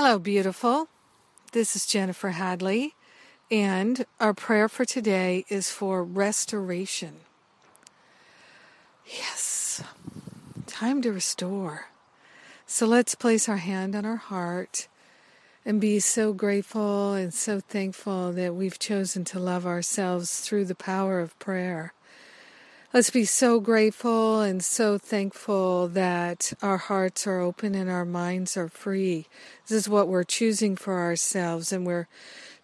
Hello, beautiful. This is Jennifer Hadley, and our prayer for today is for restoration. Yes, time to restore. So let's place our hand on our heart and be so grateful and so thankful that we've chosen to love ourselves through the power of prayer. Let's be so grateful and so thankful that our hearts are open and our minds are free. This is what we're choosing for ourselves, and we're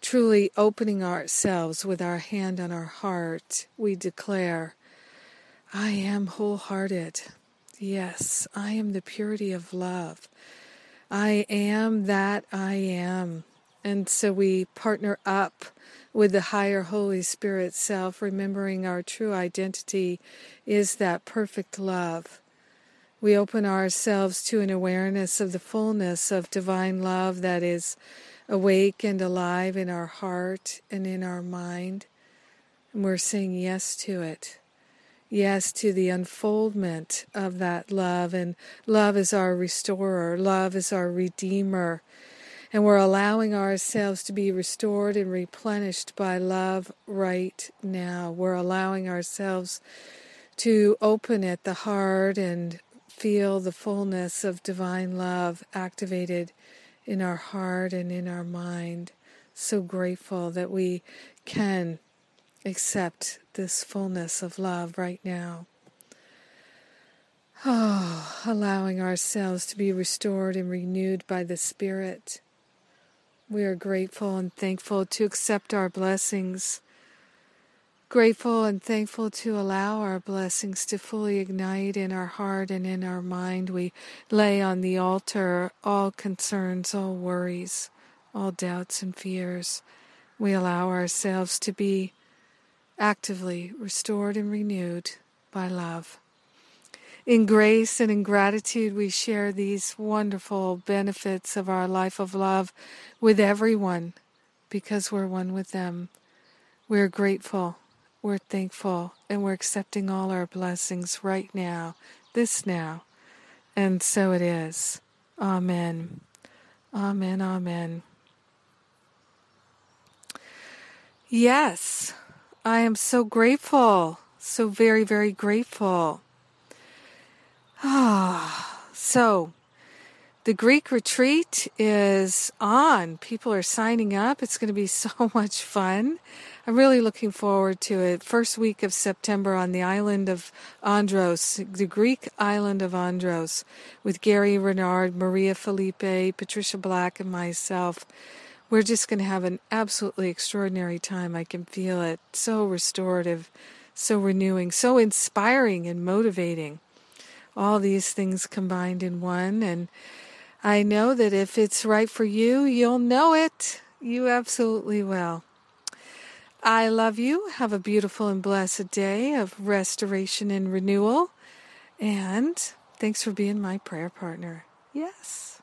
truly opening ourselves with our hand on our heart. We declare, I am wholehearted. Yes, I am the purity of love. I am that I am. And so we partner up with the higher Holy Spirit self, remembering our true identity is that perfect love. We open ourselves to an awareness of the fullness of divine love that is awake and alive in our heart and in our mind. And we're saying yes to it. Yes to the unfoldment of that love. And love is our restorer, love is our redeemer. And we're allowing ourselves to be restored and replenished by love right now. We're allowing ourselves to open at the heart and feel the fullness of divine love activated in our heart and in our mind. So grateful that we can accept this fullness of love right now. Oh, allowing ourselves to be restored and renewed by the Spirit. We are grateful and thankful to accept our blessings. Grateful and thankful to allow our blessings to fully ignite in our heart and in our mind. We lay on the altar all concerns, all worries, all doubts and fears. We allow ourselves to be actively restored and renewed by love. In grace and in gratitude, we share these wonderful benefits of our life of love with everyone because we're one with them. We're grateful, we're thankful, and we're accepting all our blessings right now, this now. And so it is. Amen. Amen. Amen. Yes, I am so grateful. So very, very grateful. So the Greek retreat is on. People are signing up. It's going to be so much fun. I'm really looking forward to it. First week of September on the island of Andros, the Greek island of Andros, with Gary Renard, Maria Felipe, Patricia Black, and myself. We're just going to have an absolutely extraordinary time. I can feel it. So restorative, so renewing, so inspiring and motivating all these things combined in one. And I know that if it's right for you, you'll know it. You absolutely will. I love you. Have a beautiful and blessed day of restoration and renewal. And thanks for being my prayer partner. Yes.